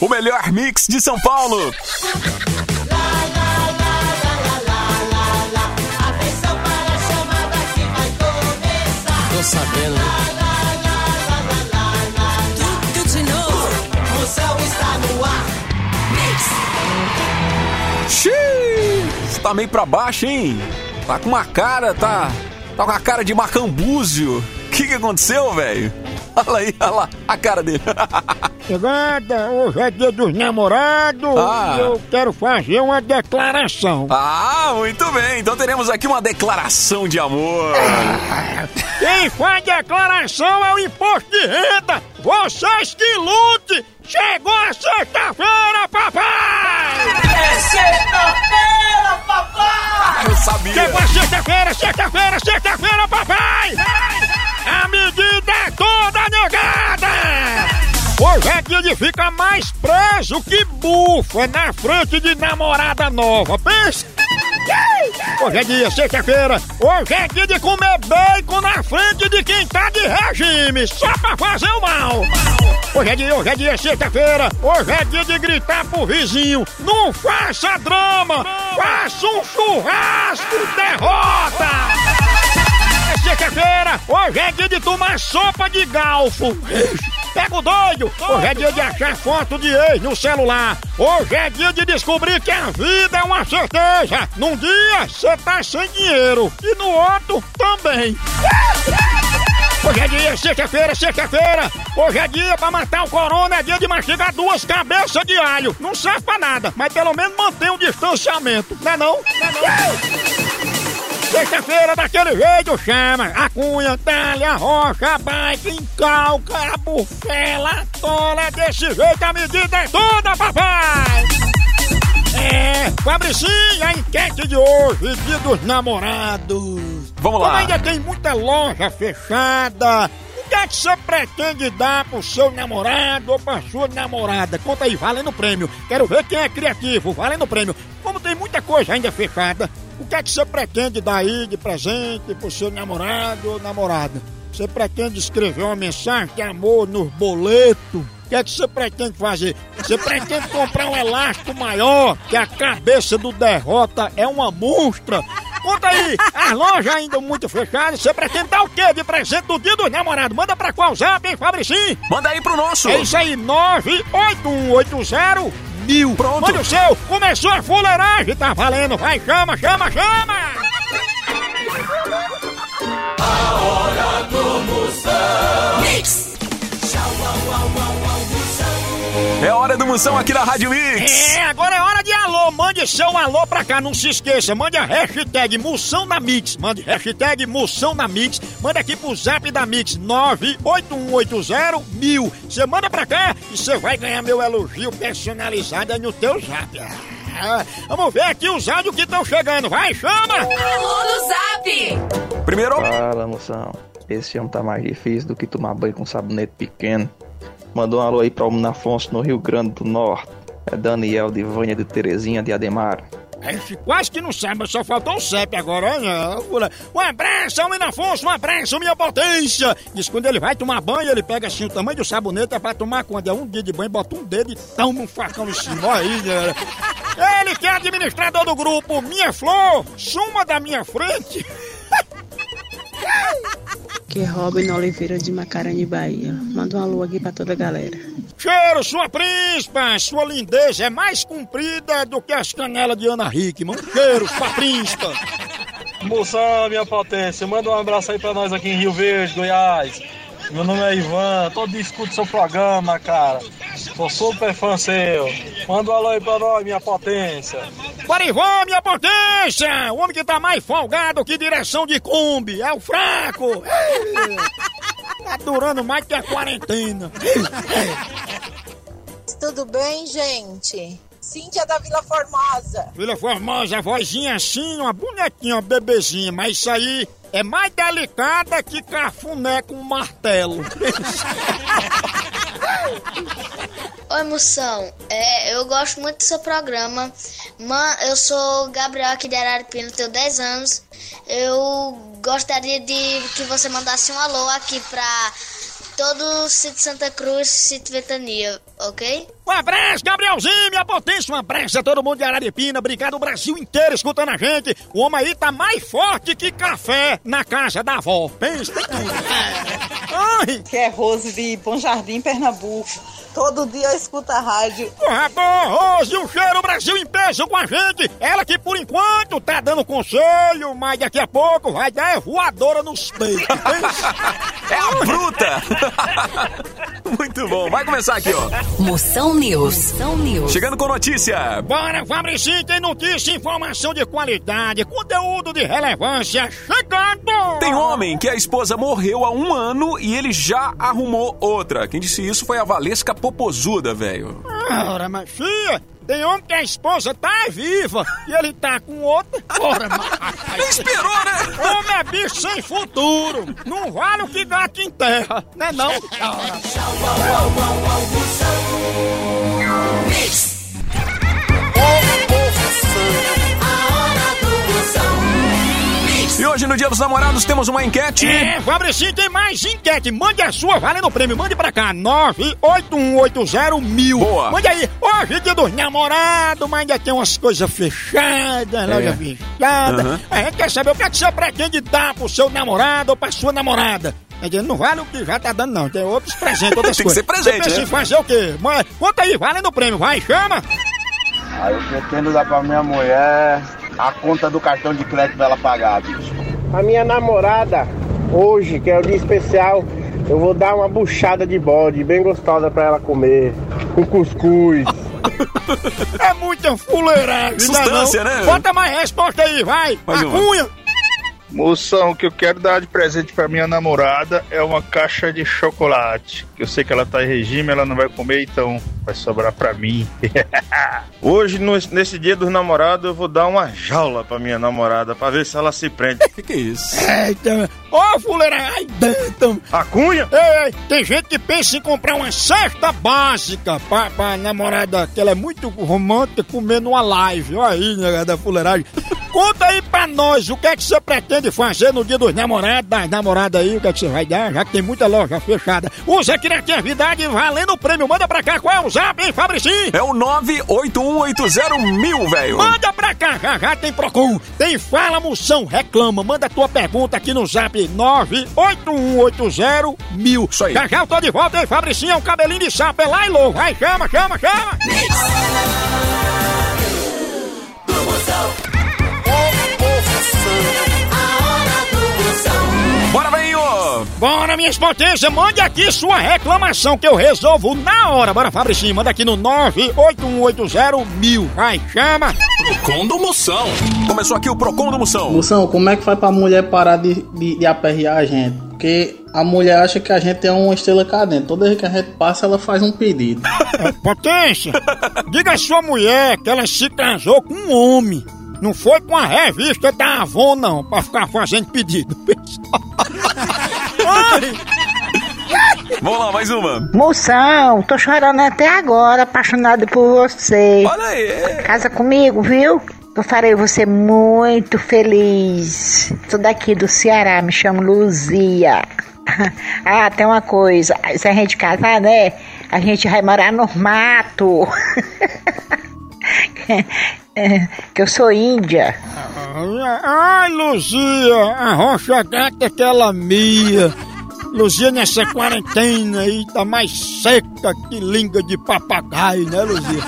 o melhor mix de São Paulo. Tô sabendo, né? Tudo de novo. Moção está no ar. Xiii, tá meio pra baixo, hein? Tá com uma cara, tá. Tá com a cara de macambúzio. O que que aconteceu, velho? Olha aí, olha lá, a cara dele. Chegada, hoje é dia dos namorados Ah. e eu quero fazer uma declaração. Ah, muito bem. Então teremos aqui uma declaração de amor. Quem faz declaração é o imposto de renda! Vocês que lute! Chegou a sexta-feira, papai! É sexta-feira, papai! Eu sabia. Chegou a sexta-feira, sexta-feira, sexta-feira, papai! É dia de ficar mais preso que bufa na frente de namorada nova, pensa! Hoje é dia, sexta-feira, hoje é dia de comer bacon na frente de quem tá de regime, só pra fazer o mal! Hoje é dia, hoje é dia, sexta-feira, hoje é dia de gritar pro vizinho, não faça drama, faça um churrasco, derrota! É sexta-feira, hoje é dia de tomar sopa de galfo. Pega o doido! Hoje é dia de achar foto de ex no celular. Hoje é dia de descobrir que a vida é uma certeza. Num dia, você tá sem dinheiro. E no outro, também. Hoje é dia, sexta-feira, sexta-feira. Hoje é dia pra matar o corona, é dia de mastigar duas cabeças de alho. Não serve pra nada, mas pelo menos mantém o distanciamento. Não é não? Não é não? Sexta-feira, daquele jeito, chama a cunha, talha, rocha, bike, encalca, a bufela, tola, desse jeito a medida é toda, papai! É, Fabricinho, a enquete de hoje, dia dos namorados. Vamos Como lá. ainda tem muita loja fechada, o que é que você pretende dar pro seu namorado ou pra sua namorada? Conta aí, valendo prêmio. Quero ver quem é criativo, valendo prêmio. Como tem muita coisa ainda fechada, o que é que você pretende dar aí de presente pro seu namorado ou namorada? Você pretende escrever uma mensagem de amor nos boletos? O que é que você pretende fazer? Você pretende comprar um elástico maior, que a cabeça do derrota é uma monstra? Conta aí, as lojas ainda muito fechadas, você pretende dar o quê de presente do dia dos namorados? Manda pra qual zap, hein, Fabricinho? Manda aí pro nosso. É isso aí, 98180 mil. Pronto. Manda o seu, começou a fuleiragem, tá valendo, vai, chama, chama, chama! Mix. Tchau, au, au, au, au, moção. É hora do Moção aqui na Rádio Mix. É, agora é hora de alô. Mande seu alô pra cá, não se esqueça. Mande a hashtag Moção na Mix. Mande hashtag Moção na Mix. Manda aqui pro zap da Mix 98180 mil. Você manda pra cá e você vai ganhar meu elogio personalizado aí no teu zap. Ah, vamos ver aqui os áudios que estão chegando. Vai, chama! Alô no zap. Primeiro, Fala, moção. Esse ano tá mais difícil do que tomar banho com sabonete pequeno. Mandou um alô aí pra Homem Afonso no Rio Grande do Norte. É Daniel de Vânia de Terezinha de Ademar. Gente quase que não sabe, mas só faltou o CEP agora. olha. Um abraço, Almino Afonso, um abraço, minha potência. Diz que quando ele vai tomar banho, ele pega assim o tamanho do sabonete, é pra tomar quando é um dia de banho, bota um dedo e toma um facão em cima. Olha aí, galera. Ele que é administrador do grupo Minha Flor, suma da minha frente. Que é Robin Oliveira de Macarani, Bahia. Manda um alô aqui pra toda a galera. Cheiro, sua príncipa, sua lindeza é mais comprida do que as canelas de Ana Hickman. Cheiro, sua príncipa. Moção, minha potência, manda um abraço aí pra nós aqui em Rio Verde, Goiás. Meu nome é Ivan, todo dia escuto seu programa, cara. Sou super fã seu. Manda um alô aí pra nós, minha potência. Parivô, minha potência! O homem que tá mais folgado que direção de Kombi é o fraco! Tá durando mais que a quarentena! Tudo bem, gente? Cíntia da Vila Formosa. Filha Formosa, a vozinha assim, uma bonequinha, uma bebezinha, mas isso aí é mais delicada que cafuné com um martelo. Oi, Moção. É, eu gosto muito do seu programa. Man, eu sou Gabriel aqui de Araripina, tenho 10 anos. Eu gostaria de que você mandasse um alô aqui pra todo o sítio Santa Cruz, sítio Vetania, ok? Um abraço, Gabrielzinho, minha potência. Um abraço a todo mundo de Araripina. Obrigado, o Brasil inteiro escutando a gente. O homem aí tá mais forte que café na casa da avó. Pensa, tudo. Ai, Que é Rose de Bom Jardim, Pernambuco. Todo dia eu escuto a rádio. porrador, Rose, um cheiro Brasil em peso com a gente. Ela que por enquanto tá dando conselho, mas daqui a pouco vai dar voadora nos peitos. É a bruta! Muito bom. Vai começar aqui, ó. Moção News. Moção News. Chegando com notícia. Bora, Fabricinho, tem notícia, informação de qualidade, conteúdo de relevância chegando! Tem homem que a esposa morreu há um ano e ele já arrumou outra. Quem disse isso foi a Valesca Popozuda, velho. Ora, mas filha, tem homem que a esposa tá viva e ele tá com outra. Ora, Nem esperou, né? Homem é bicho sem futuro. Não vale o que gato em terra, né não? E hoje, no Dia dos Namorados, temos uma enquete. É, Fabricinho, tem mais enquete. Mande a sua, valendo o prêmio. Mande pra cá, 98180 Boa. Mande aí. Hoje, dia dos namorados, mas ainda tem umas coisas fechadas, loja fechada. Aham. A gente quer saber o que, é que você pretende dar pro seu namorado ou pra sua namorada. Dizer, Não vale o que já tá dando, não. Tem outros presentes, outras Tem que coisas. ser presente, Você né? fazer o quê? Mas, conta aí, valendo o prêmio. Vai, chama. Aí eu pretendo dar pra minha mulher a conta do cartão de crédito pra ela pagar, bicho. A minha namorada, hoje, que é o dia especial, eu vou dar uma buchada de bode bem gostosa pra ela comer, com cuscuz. É muita fuleiragem, não? né? Bota mais resposta aí, vai. Mais uma. Cunha. Moção, o que eu quero dar de presente pra minha namorada é uma caixa de chocolate. Que eu sei que ela tá em regime, ela não vai comer, então vai sobrar pra mim. Hoje, no- nesse dia dos namorados, eu vou dar uma jaula pra minha namorada pra ver se ela se prende. Que que é isso? Eita, ô fuleiragem, ai dentro. A cunha? Ei, ei, tem gente que pensa em comprar uma cesta básica pra, pra namorada, que ela é muito romântica, comer numa live. Olha aí, né, da fuleiragem. Conta aí pra nós o que é que você pretende fazer no dia dos namorados, das namoradas aí, o que é que você vai dar, já que tem muita loja fechada. Usa a criatividade valendo o prêmio. Manda pra cá, qual é o zap, hein, Fabricinho? É o 98180 mil, velho. Manda pra cá, já já tem Procon, tem Fala Moção, reclama, manda tua pergunta aqui no zap 98180 mil. Isso aí. Já já eu tô de volta, hein, Fabricinho, é um cabelinho de sapo, é lá e louco, vai, chama, chama, chama. Bora, Bora, minhas potências, mande aqui sua reclamação que eu resolvo na hora. Bora, Fabricinho, manda aqui no 98180 mil. Vai, chama. Procon do Moção. Começou aqui o Procon do Moção. Moção, como é que faz pra mulher parar de, de, de aperrear a gente? Porque a mulher acha que a gente é uma estrela cadente. Toda vez que a gente passa, ela faz um pedido. Potência, diga à sua mulher que ela se casou com um homem. Não foi com a revista da Avon, não, pra ficar fazendo pedido. Ai, Vamos lá, mais uma. Moção, tô chorando até agora, apaixonado por você. Olha aí. Casa comigo, viu? Eu farei você muito feliz. Sou daqui do Ceará, me chamo Luzia. Ah, tem uma coisa. Se a gente casar, né? A gente vai morar no mato. Que eu sou índia. ai, Luzia, a rocha gata que ela mia. Luzia, nessa quarentena aí, tá mais seca que língua de papagaio, né, Luzia?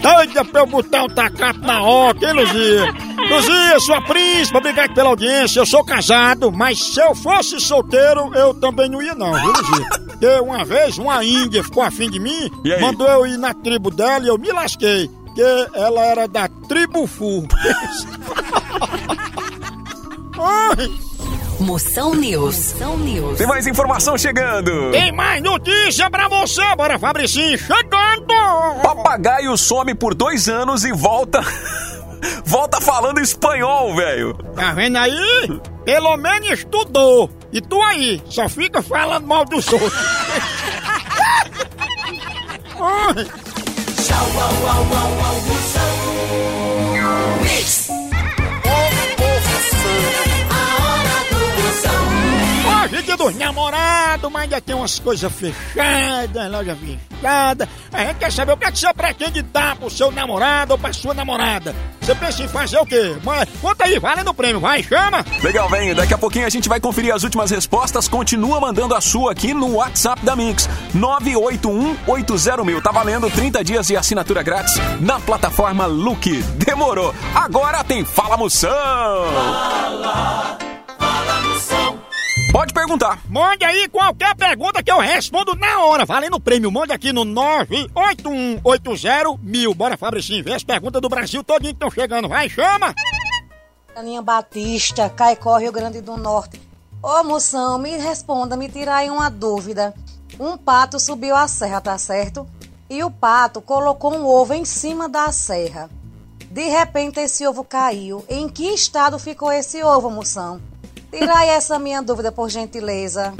Doida pra eu botar um tacato na oca, hein, Luzia? Luzia, sua príncipe, obrigado pela audiência. Eu sou casado, mas se eu fosse solteiro, eu também não ia, não, viu, Luzia? Porque uma vez uma índia ficou afim de mim, mandou eu ir na tribo dela e eu me lasquei. Porque ela era da tribo Fu. Ai, Moção News. Moção News. Tem mais informação chegando. tem mais notícia pra você, bora, Fabricinho, chegando! Papagaio some por dois anos e volta. volta falando espanhol, velho. Tá vendo aí? Pelo menos estudou. E tu aí, só fica falando mal dos outros. Tchau, au, au, au, au, dia dos namorados, namorado, mas ainda tem umas coisas fechadas, loja fechada. A gente quer saber o que, é que você pretende dar pro seu namorado ou pra sua namorada. Você pensa em fazer o quê? Mas, conta aí, valendo o prêmio, vai, chama! Legal, vem. Daqui a pouquinho a gente vai conferir as últimas respostas. Continua mandando a sua aqui no WhatsApp da Mix. 98180 mil. Tá valendo 30 dias de assinatura grátis na plataforma Look. Demorou. Agora tem Fala Moção. Fala, fala moção. Pode perguntar. Mande aí qualquer pergunta que eu respondo na hora. Valendo o prêmio. Mande aqui no 98180 mil. Bora, Fabricinho, vê as perguntas do Brasil todinho que estão chegando. Vai, chama! Aninha Batista, Caicó, Rio Grande do Norte. Ô moção, me responda, me tira aí uma dúvida. Um pato subiu a serra, tá certo? E o pato colocou um ovo em cima da serra. De repente esse ovo caiu. Em que estado ficou esse ovo, moção? Tira aí essa minha dúvida, por gentileza.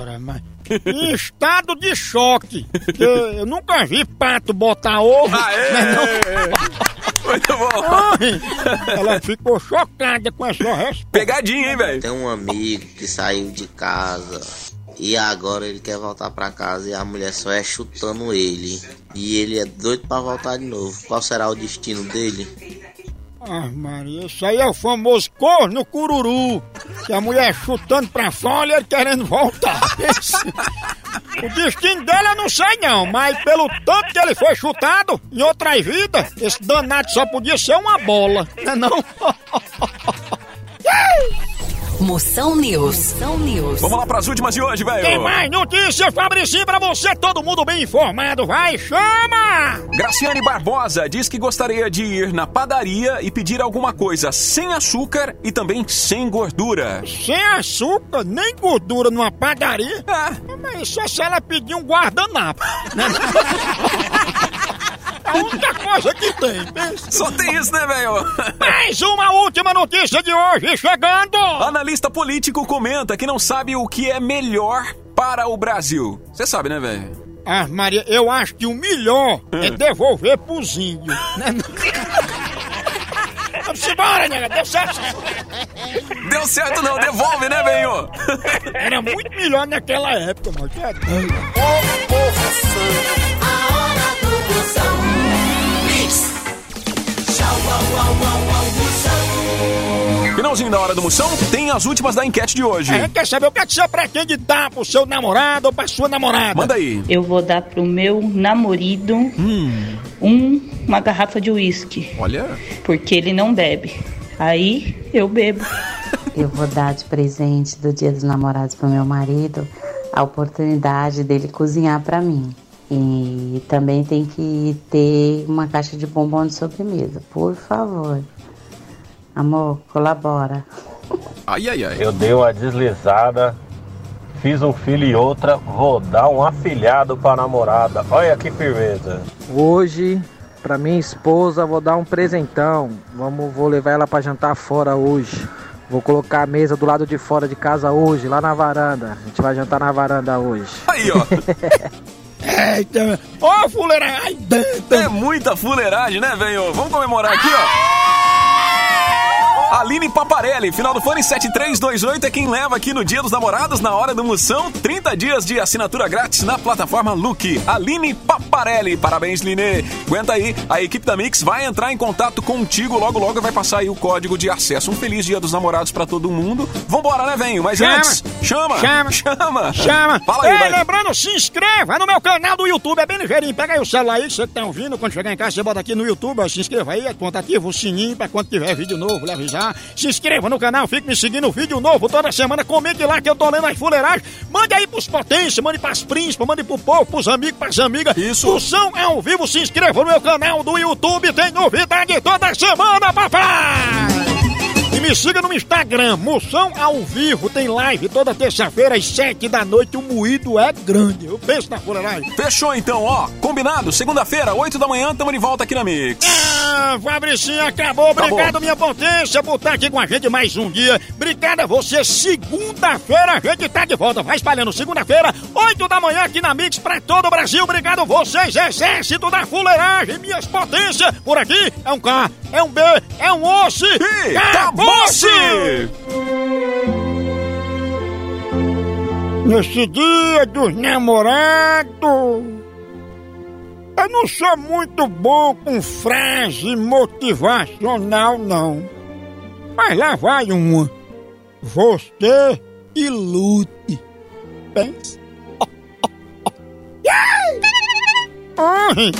Ora, mas... Em estado de choque. Eu nunca vi pato botar ovo. Aê! né, não? Muito bom. Ai, Ela ficou chocada com essa resposta. Pegadinha, hein, velho? Tem um amigo que saiu de casa e agora ele quer voltar pra casa e a mulher só é chutando ele. E ele é doido pra voltar de novo. Qual será o destino dele? Ah, Maria, isso aí é o famoso corno cururu. Que a mulher chutando pra fora e ele querendo voltar. O destino dele eu não sei não, mas pelo tanto que ele foi chutado em outras vidas, esse danado só podia ser uma bola, não é não? Moção News. Moção News. Vamos lá pras últimas de hoje, velho. Tem mais notícias, Fabricinho, pra você, todo mundo bem informado. Vai, chama! Graciane Barbosa diz que gostaria de ir na padaria e pedir alguma coisa sem açúcar e também sem gordura. Sem açúcar, nem gordura numa padaria. Ah. Mas só se ela pedir um guardanapo. A única coisa que tem. pensa. Só tem isso, né, velho? Mais uma última notícia de hoje chegando. Analista político comenta que não sabe o que é melhor para o Brasil. Você sabe, né, velho? Ah, Maria, eu acho que o melhor é devolver pros índios. Né? Vamos embora, nega. Deu certo. Deu certo não, devolve, né, velho? Era muito melhor naquela época, mas é doido. Finalzinho da hora do moção, tem as últimas da enquete de hoje. Gente quer saber o que, é que você pretende dar pro seu namorado ou pra sua namorada. Manda aí. Eu vou dar pro meu namorado um, uma garrafa de uísque, Olha. porque ele não bebe. Aí eu bebo. Eu vou dar de presente do Dia dos Namorados pro meu marido a oportunidade dele cozinhar pra mim. E também tem que ter uma caixa de bombom de sobremesa, por favor. Amor, colabora. Ai, ai, ai. Eu dei uma deslizada, fiz um filho e outra, vou dar um afilhado pra namorada. Olha que firmeza. Hoje, pra minha esposa, vou dar um presentão. Vamos, vou levar ela pra jantar fora hoje. Vou colocar a mesa do lado de fora de casa hoje, lá na varanda. A gente vai jantar na varanda hoje. Aí, ó. Eita, ô fuleira, ai, dentro. É muita fuleiragem, né, velho? Vamos comemorar aqui, ó. Aline Paparelli, final do fone 7328 é quem leva aqui no Dia dos Namorados, na hora do moção, 30 dias de assinatura grátis na plataforma Look. Aline Paparelli, parabéns, Line. Aguenta aí, a equipe da Mix vai entrar em contato contigo logo logo vai passar aí o código de acesso. Um feliz Dia dos Namorados pra todo mundo. Vambora, né, velho? Mas Chama. antes, chama, Chama. chama, Chama! Fala aí, Ei, vai. lembrando, se inscreva no meu canal do YouTube, é bem ligeirinho. Pega aí o celular aí que você tá ouvindo. Quando chegar em casa, você bota aqui no YouTube, ó, se inscreva aí, conta ativa o sininho pra quando tiver vídeo novo, lhe Se inscreva no canal, fique me seguindo, vídeo novo toda semana. Comente lá que eu tô lendo as fuleiragens. Mande aí pros potências, mande pras príncipes, mande pro povo, pros amigos, pras amigas. Isso. Moção é ao vivo, se inscreva no meu canal do YouTube, tem novidade toda semana, papai! E me siga no Instagram, Moção ao vivo, tem live toda terça-feira às sete da noite, o moído é grande. Eu penso na fuleiragem. Fechou então, ó. Combinado? Segunda-feira, 8 da manhã, tamo de volta aqui na Mix. Ah, Fabricinho, acabou. Acabou. Obrigado, minha potência, por estar aqui com a gente mais um dia. Obrigado a você. Segunda-feira a gente tá de volta. Vai espalhando. Segunda-feira, 8 da manhã aqui na Mix pra todo o Brasil. Obrigado vocês, exército da fuleiragem, minhas potências. Por aqui é um K, é um B, é um osso. E! Acabou-se! Nesse dia dos namorados, eu não sou muito bom com frase motivacional, não. Mas lá vai uma. Você que lute. Pensa. Ai!